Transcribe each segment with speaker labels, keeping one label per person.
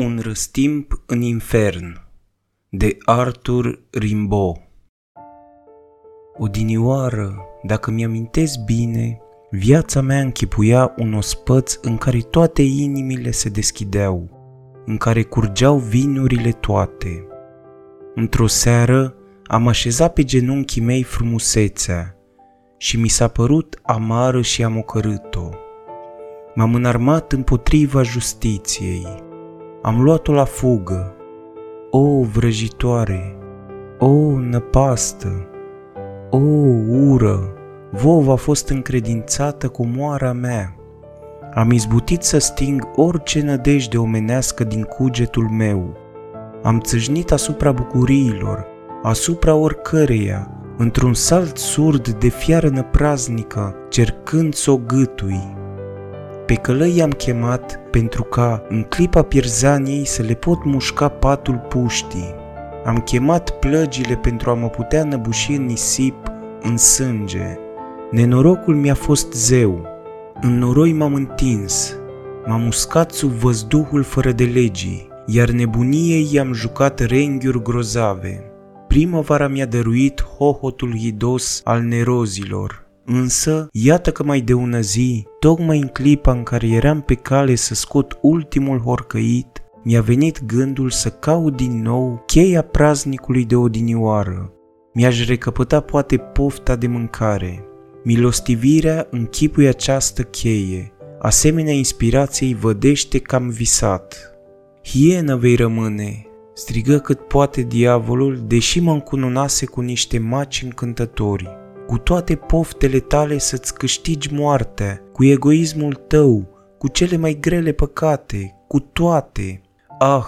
Speaker 1: Un răstimp în infern de Arthur Rimbaud Odinioară, dacă mi-amintesc bine, viața mea închipuia un ospăț în care toate inimile se deschideau, în care curgeau vinurile toate. Într-o seară am așezat pe genunchii mei frumusețea și mi s-a părut amară și am ocărât-o. M-am înarmat împotriva justiției, am luat-o la fugă. O, vrăjitoare! O, năpastă! O, ură! Vouă a fost încredințată cu moara mea. Am izbutit să sting orice nădejde omenească din cugetul meu. Am țâșnit asupra bucuriilor, asupra oricăreia, într-un salt surd de fiară năpraznică, cercând să o gâtui. Pe călăi i-am chemat pentru ca, în clipa pierzaniei, să le pot mușca patul puștii. Am chemat plăgile pentru a mă putea năbuși în nisip, în sânge. Nenorocul mi-a fost zeu. În noroi m-am întins. M-am uscat sub văzduhul fără de legii, iar nebuniei i-am jucat renghiuri grozave. Primăvara mi-a dăruit hohotul hidos al nerozilor, Însă, iată că mai de ună zi, tocmai în clipa în care eram pe cale să scot ultimul horcăit, mi-a venit gândul să caut din nou cheia praznicului de odinioară. Mi-aș recăpăta poate pofta de mâncare. Milostivirea închipui această cheie, asemenea inspirației vădește că am visat. Hienă vei rămâne, strigă cât poate diavolul, deși mă încununase cu niște maci încântători cu toate poftele tale să-ți câștigi moartea, cu egoismul tău, cu cele mai grele păcate, cu toate. Ah,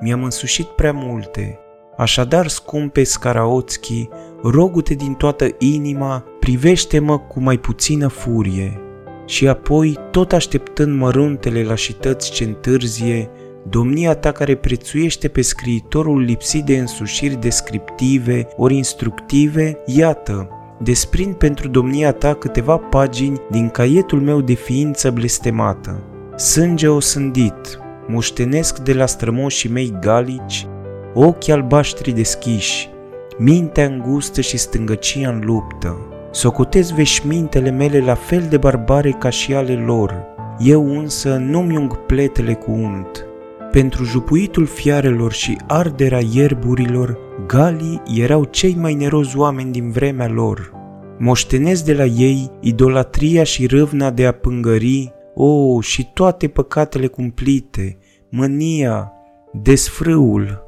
Speaker 1: mi-am însușit prea multe. Așadar, scumpe Scaraotski, rogu-te din toată inima, privește-mă cu mai puțină furie. Și apoi, tot așteptând măruntele lașități ce întârzie, domnia ta care prețuiește pe scriitorul lipsit de însușiri descriptive ori instructive, iată, desprind pentru domnia ta câteva pagini din caietul meu de ființă blestemată. Sânge osândit, moștenesc de la strămoșii mei galici, ochii albaștri deschiși, mintea îngustă și stângăcia în luptă. Socotez veșmintele mele la fel de barbare ca și ale lor. Eu însă nu-mi ung pletele cu unt. Pentru jupuitul fiarelor și arderea ierburilor, galii erau cei mai nerozi oameni din vremea lor. Moștenesc de la ei idolatria și râvna de a pângări, o, oh, și toate păcatele cumplite, mânia, desfrâul,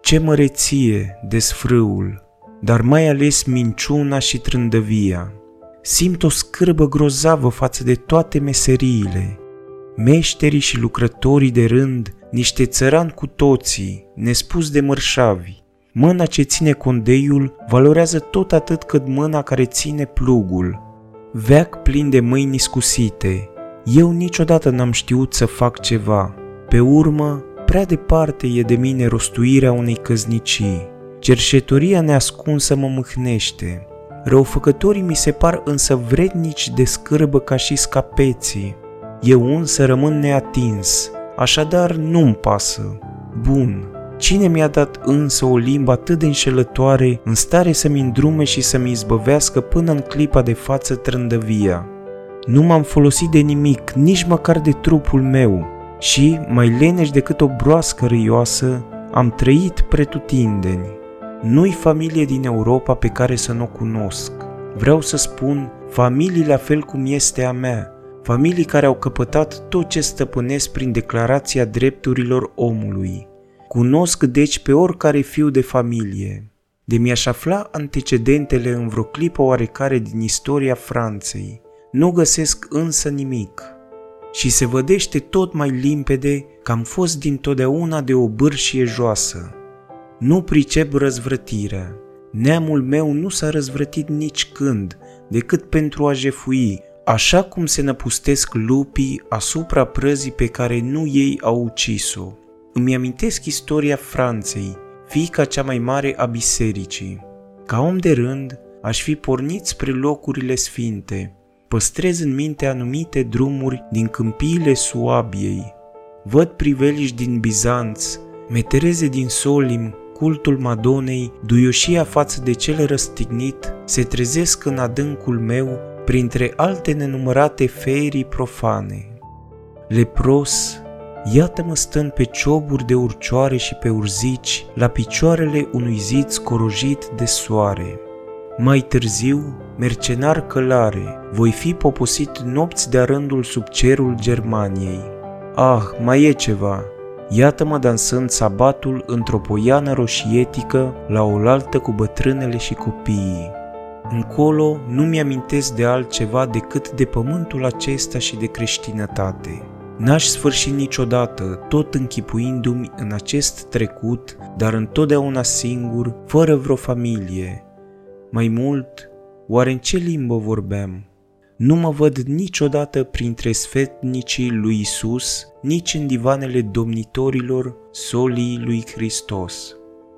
Speaker 1: ce măreție, desfrâul, dar mai ales minciuna și trândăvia. Simt o scârbă grozavă față de toate meseriile. Meșterii și lucrătorii de rând, niște țărani cu toții, nespus de mărșavi, Mâna ce ține condeiul valorează tot atât cât mâna care ține plugul. Veac plin de mâini iscusite. Eu niciodată n-am știut să fac ceva. Pe urmă, prea departe e de mine rostuirea unei căznicii. Cerșetoria neascunsă mă mâhnește. Răufăcătorii mi se par însă vrednici de scârbă ca și scapeții. Eu însă rămân neatins, așadar nu-mi pasă. Bun, Cine mi-a dat însă o limbă atât de înșelătoare, în stare să-mi îndrume și să-mi izbăvească până în clipa de față trândăvia? Nu m-am folosit de nimic, nici măcar de trupul meu, și, mai leneș decât o broască râioasă, am trăit pretutindeni. Nu-i familie din Europa pe care să nu o cunosc. Vreau să spun familii la fel cum este a mea, familii care au căpătat tot ce stăpânesc prin declarația drepturilor omului. Cunosc deci pe oricare fiu de familie. De mi-aș afla antecedentele în vreo clipă oarecare din istoria Franței. Nu găsesc însă nimic. Și se vădește tot mai limpede că am fost dintotdeauna de o bârșie joasă. Nu pricep răzvrătirea. Neamul meu nu s-a răzvrătit nici când, decât pentru a jefui, așa cum se năpustesc lupii asupra prăzii pe care nu ei au ucis-o. Îmi amintesc istoria Franței, fiica cea mai mare a bisericii. Ca om de rând, aș fi pornit spre locurile sfinte. Păstrez în minte anumite drumuri din câmpiile Suabiei. văd priveliști din Bizanț, metereze din Solim, cultul Madonei, duioșia față de cel răstignit, se trezesc în adâncul meu printre alte nenumărate ferii profane. Lepros, iată-mă stând pe cioburi de urcioare și pe urzici, la picioarele unui zid scorojit de soare. Mai târziu, mercenar călare, voi fi poposit nopți de rândul sub cerul Germaniei. Ah, mai e ceva, Iată-mă dansând sabatul într-o poiană roșietică la oaltă cu bătrânele și copiii. Încolo nu mi-amintesc de altceva decât de pământul acesta și de creștinătate. N-aș sfârși niciodată, tot închipuindu-mi în acest trecut, dar întotdeauna singur, fără vreo familie. Mai mult, oare în ce limbă vorbeam? Nu mă văd niciodată printre sfetnicii lui Isus, nici în divanele domnitorilor solii lui Hristos.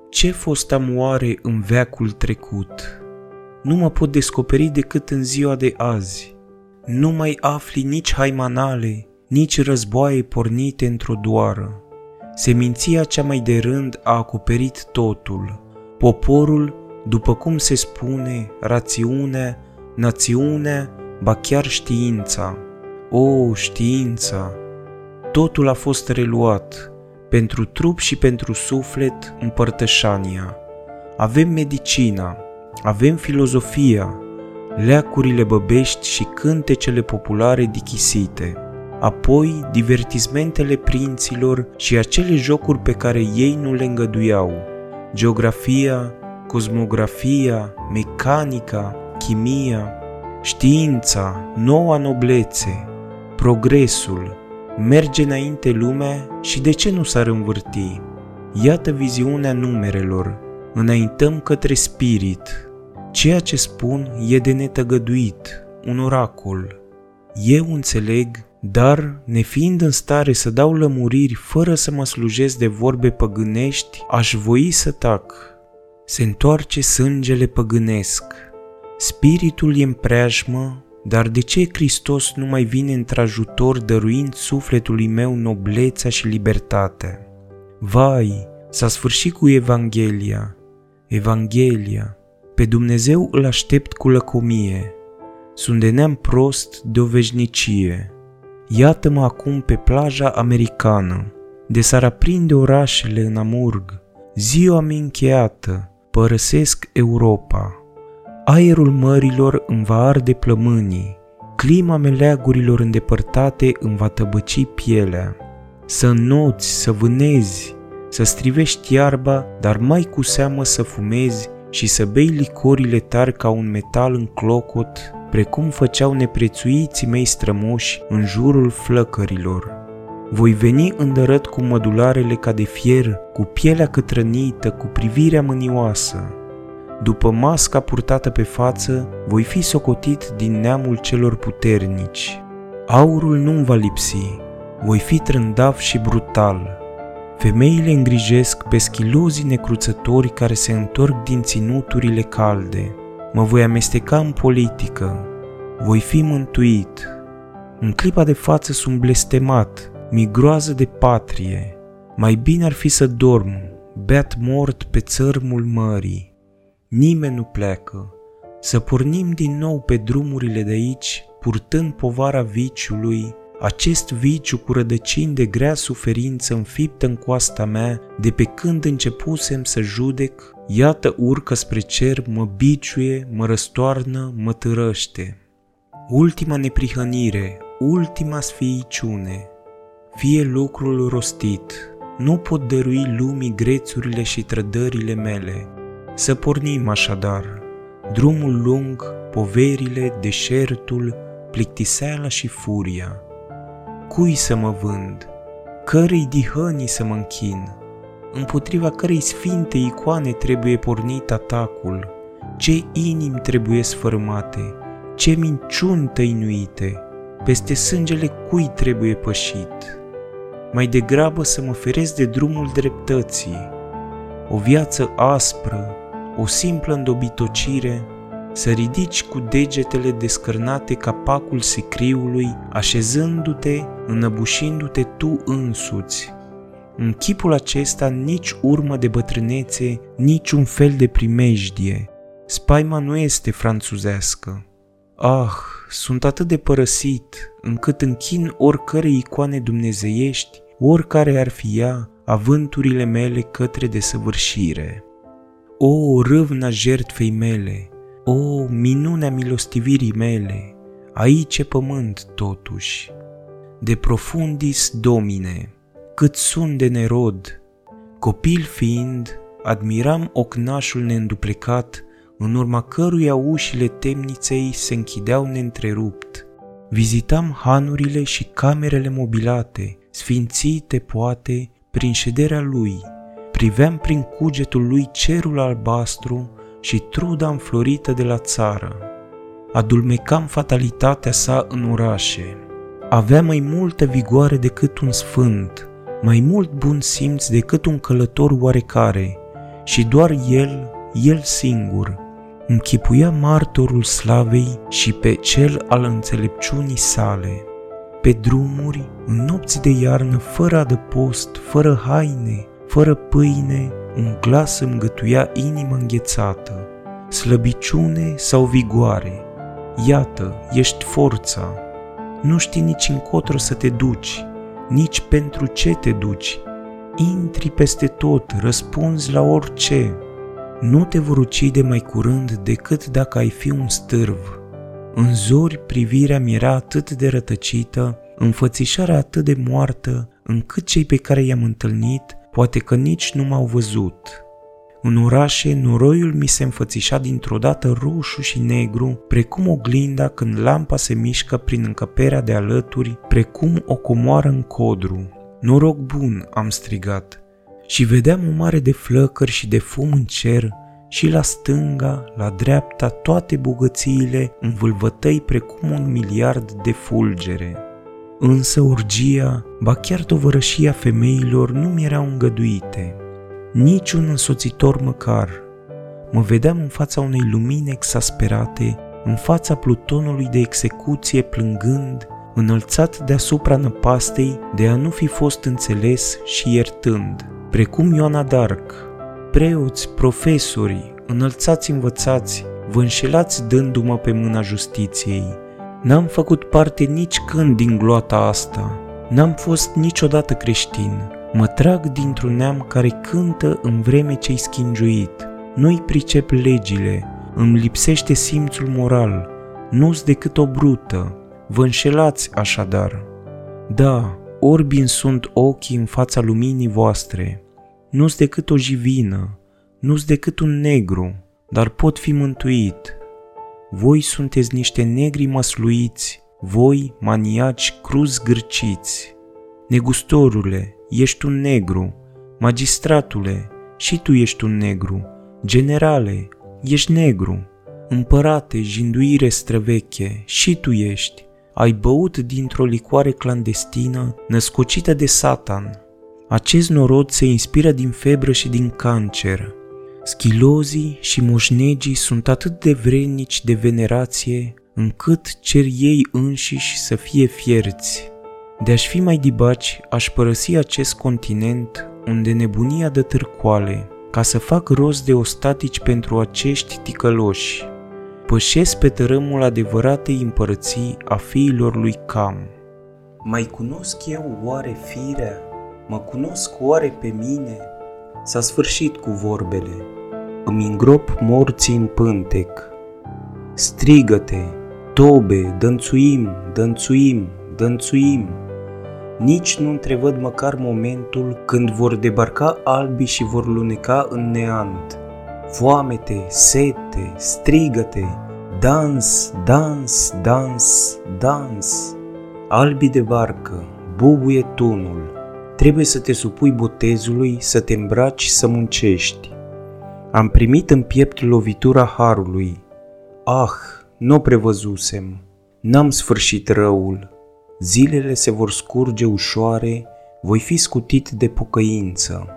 Speaker 1: Ce fost am oare în veacul trecut? Nu mă pot descoperi decât în ziua de azi. Nu mai afli nici haimanale, nici războaie pornite într-o doară. Seminția cea mai de rând a acoperit totul. Poporul, după cum se spune, rațiunea, națiunea, ba chiar știința. O, știința! Totul a fost reluat, pentru trup și pentru suflet împărtășania. Avem medicina, avem filozofia, leacurile băbești și cântecele populare dichisite, apoi divertismentele prinților și acele jocuri pe care ei nu le îngăduiau, geografia, cosmografia, mecanica, chimia, Știința, noua noblețe, progresul, merge înainte lumea și de ce nu s-ar învârti? Iată viziunea numerelor, înaintăm către spirit. Ceea ce spun e de netăgăduit, un oracol. Eu înțeleg, dar, nefiind în stare să dau lămuriri fără să mă slujesc de vorbe păgânești, aș voi să tac. Se întoarce sângele păgânesc, Spiritul e în preajmă, dar de ce Hristos nu mai vine într-ajutor dăruind sufletului meu noblețea și libertatea? Vai, s-a sfârșit cu Evanghelia. Evanghelia. Pe Dumnezeu îl aștept cu lăcomie. Sunt de neam prost de o veșnicie. Iată-mă acum pe plaja americană, de s-ar aprinde orașele în amurg. Ziua mi încheiată, părăsesc Europa. Aerul mărilor îmi va arde plămânii, clima meleagurilor îndepărtate îmi va tăbăci pielea. Să înnoți, să vânezi, să strivești iarba, dar mai cu seamă să fumezi și să bei licorile tari ca un metal în clocot, precum făceau neprețuiții mei strămoși în jurul flăcărilor. Voi veni îndărăt cu mădularele ca de fier, cu pielea cătrănită, cu privirea mânioasă, după masca purtată pe față, voi fi socotit din neamul celor puternici. Aurul nu-mi va lipsi, voi fi trândav și brutal. Femeile îngrijesc pe schilozii necruțători care se întorc din ținuturile calde. Mă voi amesteca în politică, voi fi mântuit. În clipa de față sunt blestemat, mi groază de patrie. Mai bine ar fi să dorm, beat mort pe țărmul mării nimeni nu pleacă. Să pornim din nou pe drumurile de aici, purtând povara viciului, acest viciu cu rădăcini de grea suferință înfiptă în coasta mea, de pe când începusem să judec, iată urcă spre cer, mă biciuie, mă răstoarnă, mă târăște. Ultima neprihănire, ultima sfiiciune, fie lucrul rostit, nu pot dărui lumii grețurile și trădările mele, să pornim așadar, drumul lung, poverile, deșertul, plictiseala și furia. Cui să mă vând? Cărei dihănii să mă închin? Împotriva cărei sfinte icoane trebuie pornit atacul? Ce inimi trebuie sfărâmate? Ce minciuni tăinuite? Peste sângele cui trebuie pășit? Mai degrabă să mă feresc de drumul dreptății, o viață aspră, o simplă îndobitocire, să ridici cu degetele descărnate capacul sicriului, așezându-te înăbușindu-te tu însuți. În chipul acesta nici urmă de bătrânețe, nici un fel de primejdie. Spaima nu este franțuzească. Ah, sunt atât de părăsit, încât închin oricărei icoane dumnezeiești, oricare ar fi ea, avânturile mele către desăvârșire. O, râvna jertfei mele, o, minunea milostivirii mele, aici e pământ totuși. De profundis domine, cât sunt de nerod, copil fiind, admiram ocnașul neînduplecat, în urma căruia ușile temniței se închideau neîntrerupt. Vizitam hanurile și camerele mobilate, sfințite, poate, prin șederea lui. Priveam prin cugetul lui cerul albastru și truda înflorită de la țară. Adulmecam fatalitatea sa în orașe. Avea mai multă vigoare decât un sfânt, mai mult bun simț decât un călător oarecare, și doar el, el singur, închipuia martorul slavei și pe cel al înțelepciunii sale. Pe drumuri, în nopți de iarnă, fără adăpost, fără haine, fără pâine, un glas îmi gătuia inima înghețată. Slăbiciune sau vigoare? Iată, ești forța. Nu știi nici încotro să te duci, nici pentru ce te duci. Intri peste tot, răspunzi la orice. Nu te vor ucide mai curând decât dacă ai fi un stârv. În zori privirea mi era atât de rătăcită, înfățișarea atât de moartă, încât cei pe care i-am întâlnit poate că nici nu m-au văzut. În orașe, noroiul mi se înfățișa dintr-o dată roșu și negru, precum oglinda când lampa se mișcă prin încăperea de alături, precum o comoară în codru. Noroc bun, am strigat. Și vedeam o mare de flăcări și de fum în cer, și la stânga, la dreapta, toate bogățiile învâlvătăi precum un miliard de fulgere. Însă urgia, ba chiar tovărășia femeilor nu mi erau îngăduite. Niciun însoțitor măcar. Mă vedeam în fața unei lumini exasperate, în fața plutonului de execuție plângând, înălțat deasupra năpastei de a nu fi fost înțeles și iertând, precum Ioana Dark. Preoți, profesori, înălțați învățați, vă înșelați dându-mă pe mâna justiției, N-am făcut parte nici când din gloata asta. N-am fost niciodată creștin. Mă trag dintr-un neam care cântă în vreme ce-i schingiuit. Nu-i pricep legile, îmi lipsește simțul moral. Nu-s decât o brută. Vă înșelați așadar. Da, orbi sunt ochii în fața luminii voastre. Nu-s decât o jivină, nu-s decât un negru, dar pot fi mântuit, voi sunteți niște negri măsluiți, voi, maniaci cruz gârciți. Negustorule, ești un negru, magistratule, și tu ești un negru, generale, ești negru, împărate, jinduire străveche, și tu ești, ai băut dintr-o licoare clandestină născocită de satan. Acest norod se inspiră din febră și din cancer, Schilozii și moșnegii sunt atât de vrednici de venerație încât cer ei înșiși să fie fierți. De-aș fi mai dibaci, aș părăsi acest continent unde nebunia dă târcoale, ca să fac rost de ostatici pentru acești ticăloși. Pășesc pe tărâmul adevăratei împărății a fiilor lui Cam. Mai cunosc eu oare firea? Mă cunosc oare pe mine? S-a sfârșit cu vorbele. Îmi îngrop morții în pântec. Strigă-te, tobe, dănțuim, dănțuim, dănțuim. Nici nu întrevăd măcar momentul când vor debarca albii și vor luneca în neant. Foamete, sete, strigă-te, dans, dans, dans, dans. Albii de barcă, bubuie tunul, Trebuie să te supui botezului, să te îmbraci, să muncești. Am primit în piept lovitura harului. Ah, nu prevăzusem. N-am sfârșit răul. Zilele se vor scurge ușoare, voi fi scutit de pocăință.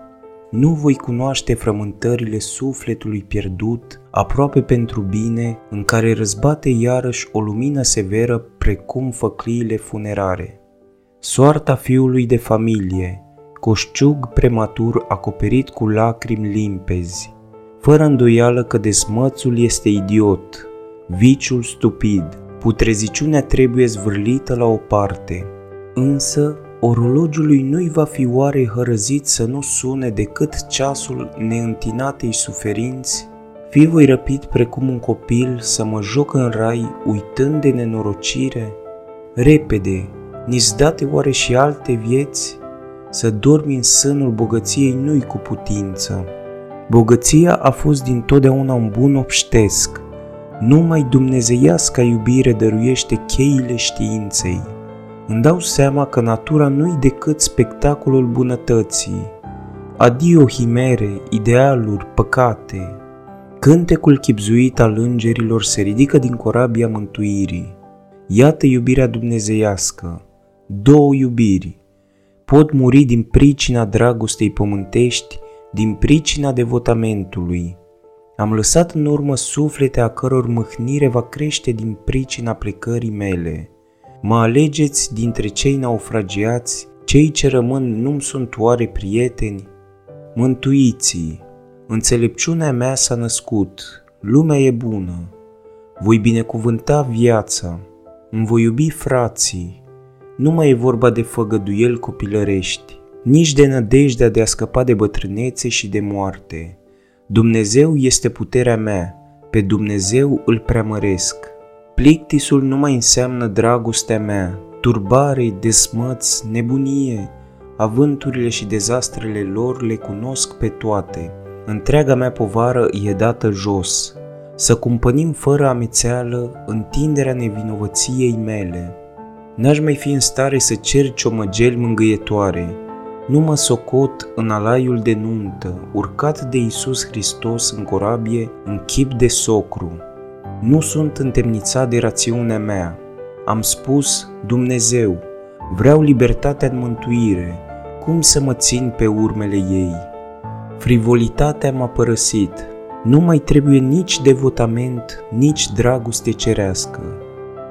Speaker 1: Nu voi cunoaște frământările sufletului pierdut, aproape pentru bine, în care răzbate iarăși o lumină severă precum făcliile funerare. Soarta fiului de familie, coșciug prematur acoperit cu lacrimi limpezi, fără îndoială că desmățul este idiot, viciul stupid, putreziciunea trebuie zvârlită la o parte. Însă, orologiului nu-i va fi oare hărăzit să nu sune decât ceasul neîntinatei suferinți? Fi voi răpit precum un copil să mă joc în rai uitând de nenorocire? Repede, ni date oare și alte vieți? Să dormi în sânul bogăției nu-i cu putință. Bogăția a fost din totdeauna un bun obștesc. Numai dumnezeiasca iubire dăruiește cheile științei. Îmi dau seama că natura nu-i decât spectacolul bunătății. Adio himere, idealuri, păcate. Cântecul chipzuit al îngerilor se ridică din corabia mântuirii. Iată iubirea dumnezeiască, două iubiri. Pot muri din pricina dragostei pământești, din pricina devotamentului. Am lăsat în urmă suflete a căror mâhnire va crește din pricina plecării mele. Mă alegeți dintre cei naufragiați, cei ce rămân nu-mi sunt oare prieteni? Mântuiții, înțelepciunea mea s-a născut, lumea e bună. Voi binecuvânta viața, îmi voi iubi frații, nu mai e vorba de făgăduieli copilărești, nici de nădejdea de a scăpa de bătrânețe și de moarte. Dumnezeu este puterea mea, pe Dumnezeu îl preamăresc. Plictisul nu mai înseamnă dragostea mea, turbare, desmăț, nebunie. Avânturile și dezastrele lor le cunosc pe toate. Întreaga mea povară e dată jos. Să cumpănim fără amețeală întinderea nevinovăției mele. N-aș mai fi în stare să cer ciomăgeli mângâietoare. Nu mă socot în alaiul de nuntă, urcat de Isus Hristos în corabie, în chip de socru. Nu sunt întemnițat de rațiunea mea. Am spus, Dumnezeu, vreau libertatea în mântuire, cum să mă țin pe urmele ei? Frivolitatea m-a părăsit, nu mai trebuie nici devotament, nici dragoste cerească.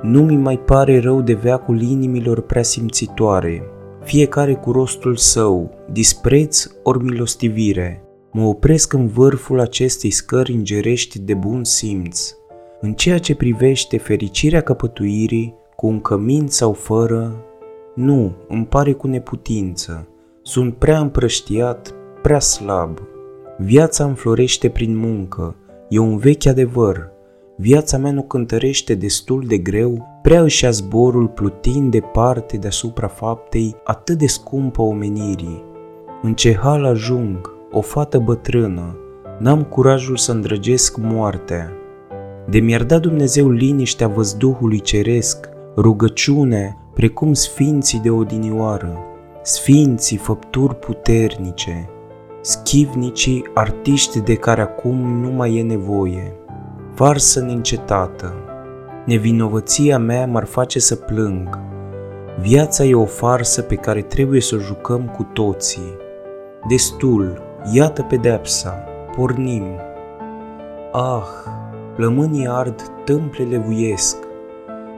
Speaker 1: Nu mi mai pare rău de veacul inimilor prea simțitoare, fiecare cu rostul său, dispreț ori milostivire. Mă opresc în vârful acestei scări îngerești de bun simț. În ceea ce privește fericirea căpătuirii, cu un cămin sau fără, nu, îmi pare cu neputință. Sunt prea împrăștiat, prea slab. Viața înflorește prin muncă, e un vechi adevăr, Viața mea nu cântărește destul de greu, prea își ia zborul plutind departe deasupra faptei atât de scumpă omenirii. În ce hal ajung, o fată bătrână, n-am curajul să îndrăgesc moartea. De mi-ar da Dumnezeu liniștea văzduhului ceresc, rugăciune, precum sfinții de odinioară, sfinții făpturi puternice, schivnicii artiști de care acum nu mai e nevoie varsă neîncetată. Nevinovăția mea m-ar face să plâng. Viața e o farsă pe care trebuie să o jucăm cu toții. Destul, iată pedepsa, pornim. Ah, plămânii ard, tâmplele vuiesc.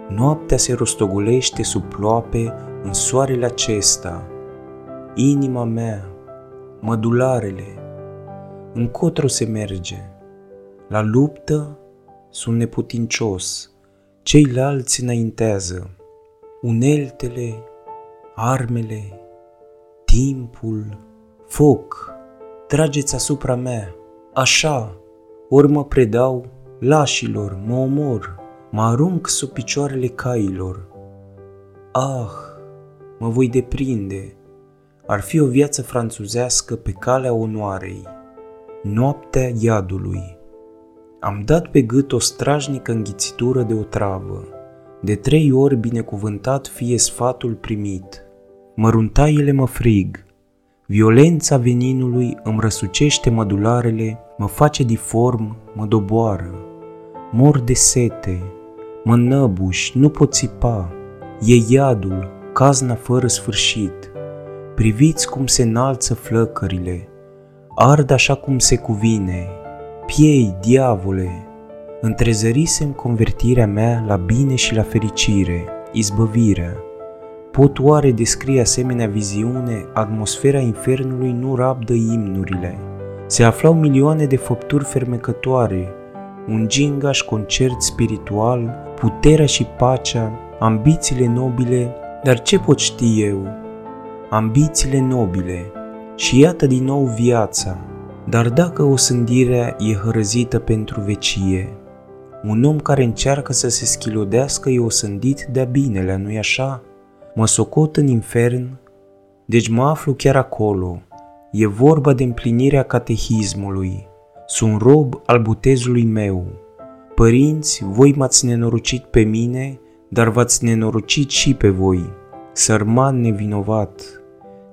Speaker 1: Noaptea se rostogolește sub ploape în soarele acesta. Inima mea, mădularele, încotro se merge. La luptă sunt neputincios, ceilalți înaintează. Uneltele, armele, timpul, foc, trageți asupra mea, așa, ori mă predau lașilor, mă omor, mă arunc sub picioarele cailor. Ah, mă voi deprinde, ar fi o viață franțuzească pe calea onoarei, noaptea iadului. Am dat pe gât o strajnică înghițitură de o travă. De trei ori binecuvântat fie sfatul primit. Măruntaiele mă frig. Violența veninului îmi răsucește mădularele, mă face diform, mă doboară. Mor de sete, mă năbuș, nu pot țipa. E iadul, cazna fără sfârșit. Priviți cum se înalță flăcările, ard așa cum se cuvine, Piei, diavole, întrezărisem convertirea mea la bine și la fericire, izbăvirea. Pot oare descrie asemenea viziune, atmosfera infernului nu rabdă imnurile. Se aflau milioane de făpturi fermecătoare, un gingaș concert spiritual, puterea și pacea, ambițiile nobile, dar ce pot ști eu? Ambițiile nobile. Și iată din nou viața. Dar dacă o sândirea e hărăzită pentru vecie, un om care încearcă să se schilodească e osândit de-a binelea, nu-i așa? Mă socot în infern, deci mă aflu chiar acolo. E vorba de împlinirea catehismului. Sunt rob al botezului meu. Părinți, voi m-ați nenorocit pe mine, dar v-ați nenorocit și pe voi. Sărman nevinovat.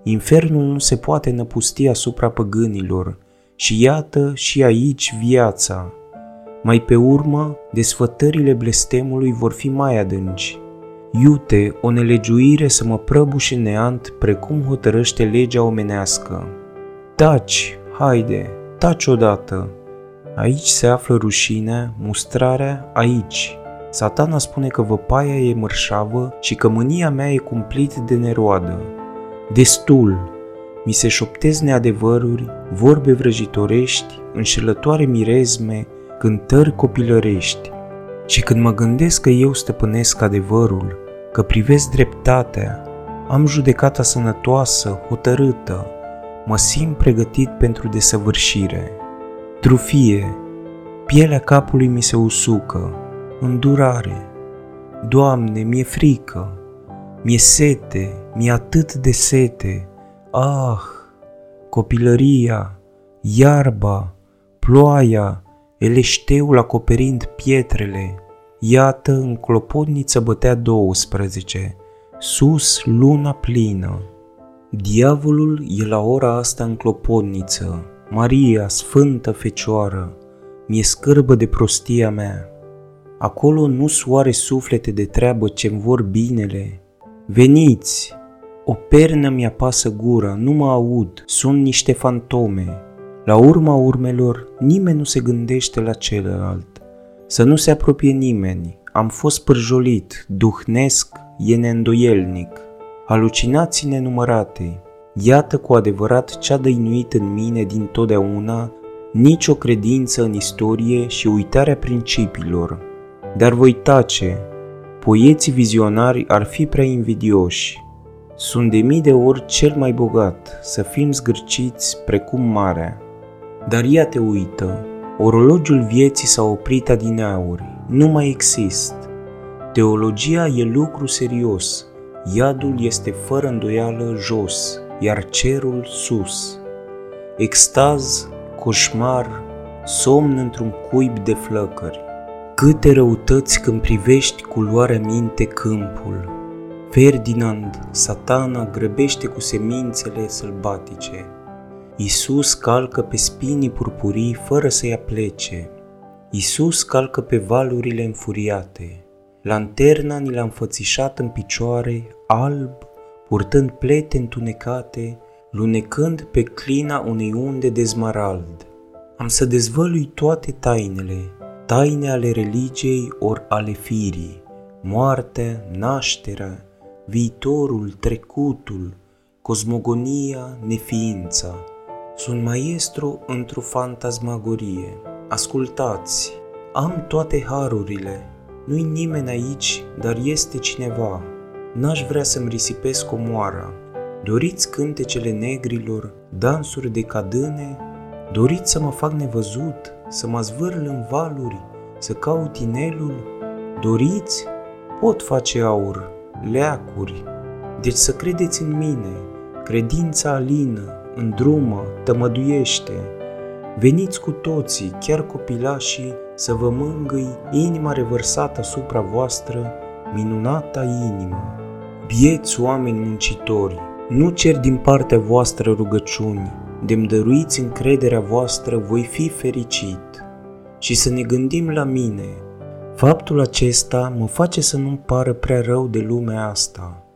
Speaker 1: Infernul nu se poate năpusti asupra păgânilor și iată și aici viața. Mai pe urmă, desfătările blestemului vor fi mai adânci. Iute, o nelegiuire să mă prăbușe neant precum hotărăște legea omenească. Taci, haide, taci odată. Aici se află rușinea, mustrarea, aici. Satana spune că văpaia e mărșavă și că mânia mea e cumplit de neroadă. Destul! Mi se șoptez neadevăruri, vorbe vrăjitorești, înșelătoare mirezme, cântări copilărești. Și când mă gândesc că eu stăpânesc adevărul, că privesc dreptatea, am judecata sănătoasă, hotărâtă, mă simt pregătit pentru desăvârșire. Trufie, pielea capului mi se usucă, îndurare. Doamne, mi-e frică, mi-e sete, mi-e atât de sete. Ah, copilăria, iarba, ploaia, eleșteul acoperind pietrele. Iată, în clopotniță bătea 12, sus luna plină. Diavolul e la ora asta în clopotniță, Maria, Sfântă Fecioară, mi-e scârbă de prostia mea. Acolo nu soare suflete de treabă ce-mi vor binele. Veniți! O pernă mi-apasă gura, nu mă aud, sunt niște fantome. La urma urmelor, nimeni nu se gândește la celălalt. Să nu se apropie nimeni, am fost pârjolit, duhnesc, e neîndoielnic. Halucinații nenumărate, iată cu adevărat ce-a dăinuit în mine din totdeauna nicio credință în istorie și uitarea principiilor. Dar voi tace, poeții vizionari ar fi prea invidioși. Sunt de mii de ori cel mai bogat, să fim zgârciți precum marea. Dar ea te uită, orologiul vieții s-a oprit adineauri, nu mai exist. Teologia e lucru serios, iadul este fără îndoială jos, iar cerul sus. Extaz, coșmar, somn într-un cuib de flăcări. Câte răutăți când privești cu luarea minte câmpul. Ferdinand, satana grăbește cu semințele sălbatice. Isus calcă pe spinii purpurii fără să i plece. Isus calcă pe valurile înfuriate. Lanterna ni l-a înfățișat în picioare, alb, purtând plete întunecate, lunecând pe clina unei unde de zmarald. Am să dezvălui toate tainele, taine ale religiei ori ale firii, moartea, nașterea, viitorul, trecutul, cosmogonia, neființa. Sunt maestru într-o fantasmagorie. Ascultați, am toate harurile. Nu-i nimeni aici, dar este cineva. N-aș vrea să-mi risipesc omoara. Doriți cântecele negrilor, dansuri de cadâne? Doriți să mă fac nevăzut, să mă zvârl în valuri, să caut inelul? Doriți? Pot face aur, leacuri. Deci să credeți în mine, credința alină, îndrumă, tămăduiește. Veniți cu toții, chiar copilașii, să vă mângâi inima revărsată asupra voastră, minunata inimă. Bieți oameni muncitori, nu cer din partea voastră rugăciuni, de-mi dăruiți încrederea voastră, voi fi fericit. Și să ne gândim la mine. Faptul acesta mă face să nu-mi pară prea rău de lumea asta.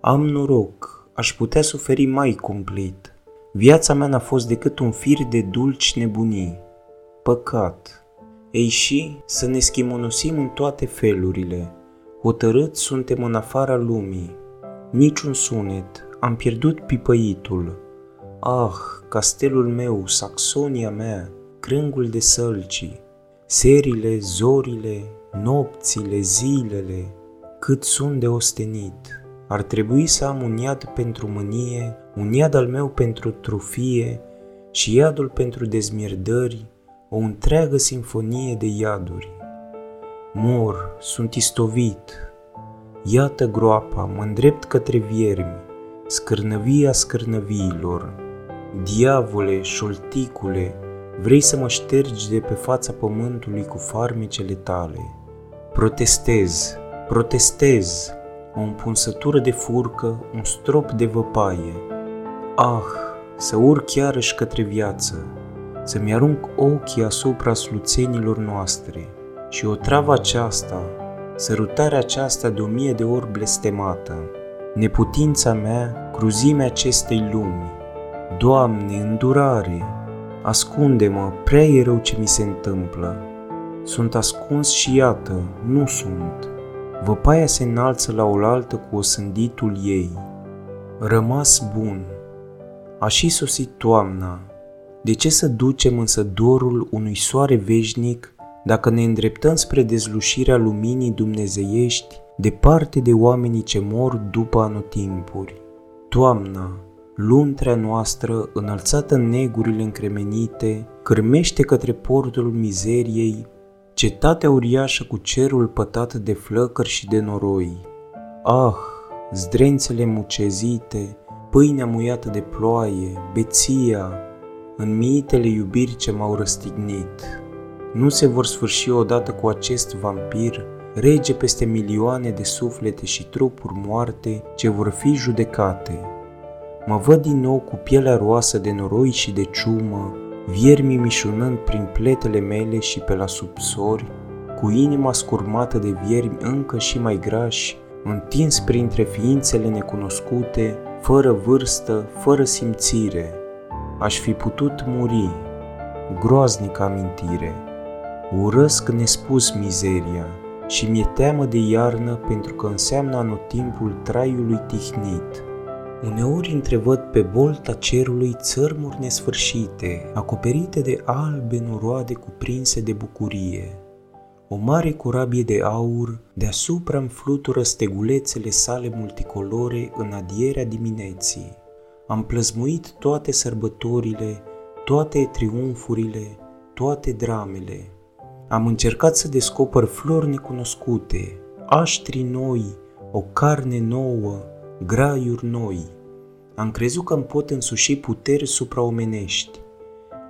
Speaker 1: Am noroc, aș putea suferi mai cumplit. Viața mea n-a fost decât un fir de dulci nebunii. Păcat. Ei și să ne schimonosim în toate felurile. Hotărât suntem în afara lumii. niciun sunet, am pierdut pipăitul. Ah, castelul meu, Saxonia mea, crângul de sălcii, serile, zorile, nopțile, zilele, cât sunt de ostenit. Ar trebui să am un iad pentru mânie, un iad al meu pentru trufie și iadul pentru dezmierdări, o întreagă sinfonie de iaduri. Mor, sunt istovit. Iată groapa, mă îndrept către viermi, scârnăvia scârnăviilor. Diavole, șolticule, vrei să mă ștergi de pe fața pământului cu farmecele tale. Protestez, protestez, o împunsătură de furcă, un strop de văpaie. Ah, să urc iarăși către viață, să-mi arunc ochii asupra sluțenilor noastre și o travă aceasta, sărutarea aceasta de o mie de ori blestemată, neputința mea, cruzimea acestei lumi. Doamne, îndurare, ascunde-mă, prea e rău ce mi se întâmplă. Sunt ascuns și iată, nu sunt. Văpaia se înalță la oaltă cu osânditul ei. Rămas bun. A și sosit toamna. De ce să ducem însă dorul unui soare veșnic dacă ne îndreptăm spre dezlușirea luminii dumnezeiești departe de oamenii ce mor după anotimpuri? Toamna, luntrea noastră, înălțată în negurile încremenite, cârmește către portul mizeriei cetatea uriașă cu cerul pătat de flăcări și de noroi. Ah, zdrențele mucezite, pâinea muiată de ploaie, beția, în miitele iubiri ce m-au răstignit. Nu se vor sfârși odată cu acest vampir, rege peste milioane de suflete și trupuri moarte ce vor fi judecate. Mă văd din nou cu pielea roasă de noroi și de ciumă, viermii mișunând prin pletele mele și pe la subsori, cu inima scurmată de viermi încă și mai grași, întins printre ființele necunoscute, fără vârstă, fără simțire. Aș fi putut muri, groaznică amintire. Urăsc nespus mizeria și mi-e teamă de iarnă pentru că înseamnă anotimpul traiului tihnit. Uneori întrevăd pe bolta cerului țărmuri nesfârșite, acoperite de albe noroade cuprinse de bucurie. O mare corabie de aur, deasupra îmi flutură stegulețele sale multicolore în adierea dimineții. Am plăzmuit toate sărbătorile, toate triumfurile, toate dramele. Am încercat să descoper flori necunoscute, aștri noi, o carne nouă, graiuri noi. Am crezut că îmi pot însuși puteri supraomenești.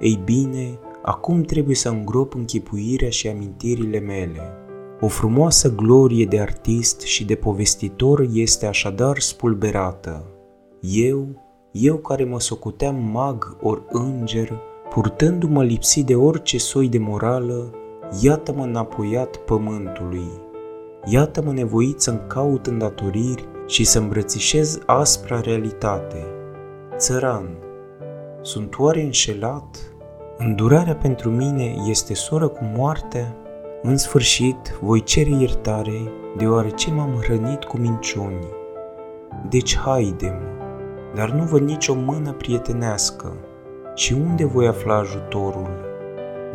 Speaker 1: Ei bine, acum trebuie să îngrop închipuirea și amintirile mele. O frumoasă glorie de artist și de povestitor este așadar spulberată. Eu, eu care mă socoteam mag ori înger, purtându-mă lipsit de orice soi de morală, iată-mă înapoiat pământului. Iată-mă nevoit să-mi caut îndatoriri și să îmbrățișez aspra realitate. Țăran, sunt oare înșelat? Îndurarea pentru mine este soră cu moartea? În sfârșit, voi cere iertare, deoarece m-am hrănit cu minciuni. Deci haidem, dar nu văd nicio mână prietenească. Și unde voi afla ajutorul?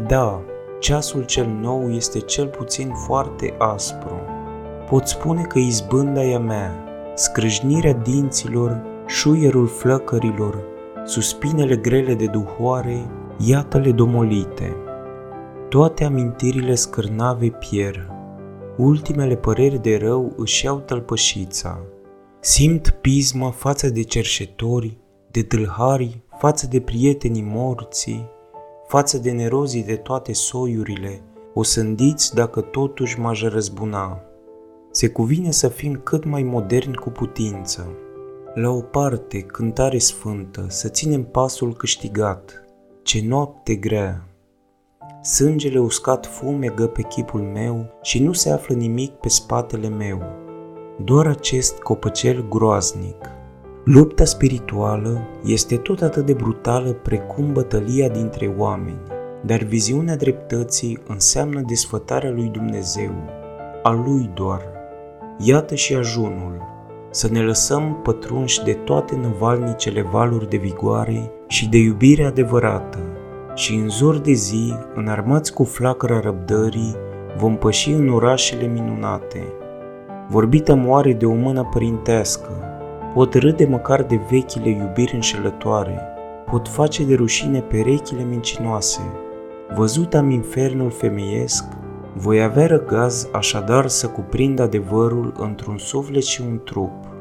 Speaker 1: Da, ceasul cel nou este cel puțin foarte aspru. Pot spune că izbânda e a mea, scrâșnirea dinților, șuierul flăcărilor, suspinele grele de duhoare, iată-le domolite. Toate amintirile scârnave pier, ultimele păreri de rău își iau tălpășița. Simt pismă față de cerșetori, de tâlhari, față de prietenii morții, față de nerozii de toate soiurile, o sândiți dacă totuși m-aș răzbuna se cuvine să fim cât mai moderni cu putință. La o parte, cântare sfântă, să ținem pasul câștigat. Ce noapte grea! Sângele uscat fumegă pe chipul meu și nu se află nimic pe spatele meu. Doar acest copăcel groaznic. Lupta spirituală este tot atât de brutală precum bătălia dintre oameni, dar viziunea dreptății înseamnă desfătarea lui Dumnezeu, a lui doar. Iată și ajunul. să ne lăsăm pătrunși de toate năvalnicele valuri de vigoare și de iubire adevărată, și în zor de zi, înarmați cu flacăra răbdării, vom păși în orașele minunate. Vorbită moare de o mână părintească, pot râde măcar de vechile iubiri înșelătoare, pot face de rușine perechile mincinoase. Văzut am infernul femeiesc, voi avea răgaz așadar să cuprind adevărul într-un suflet și un trup.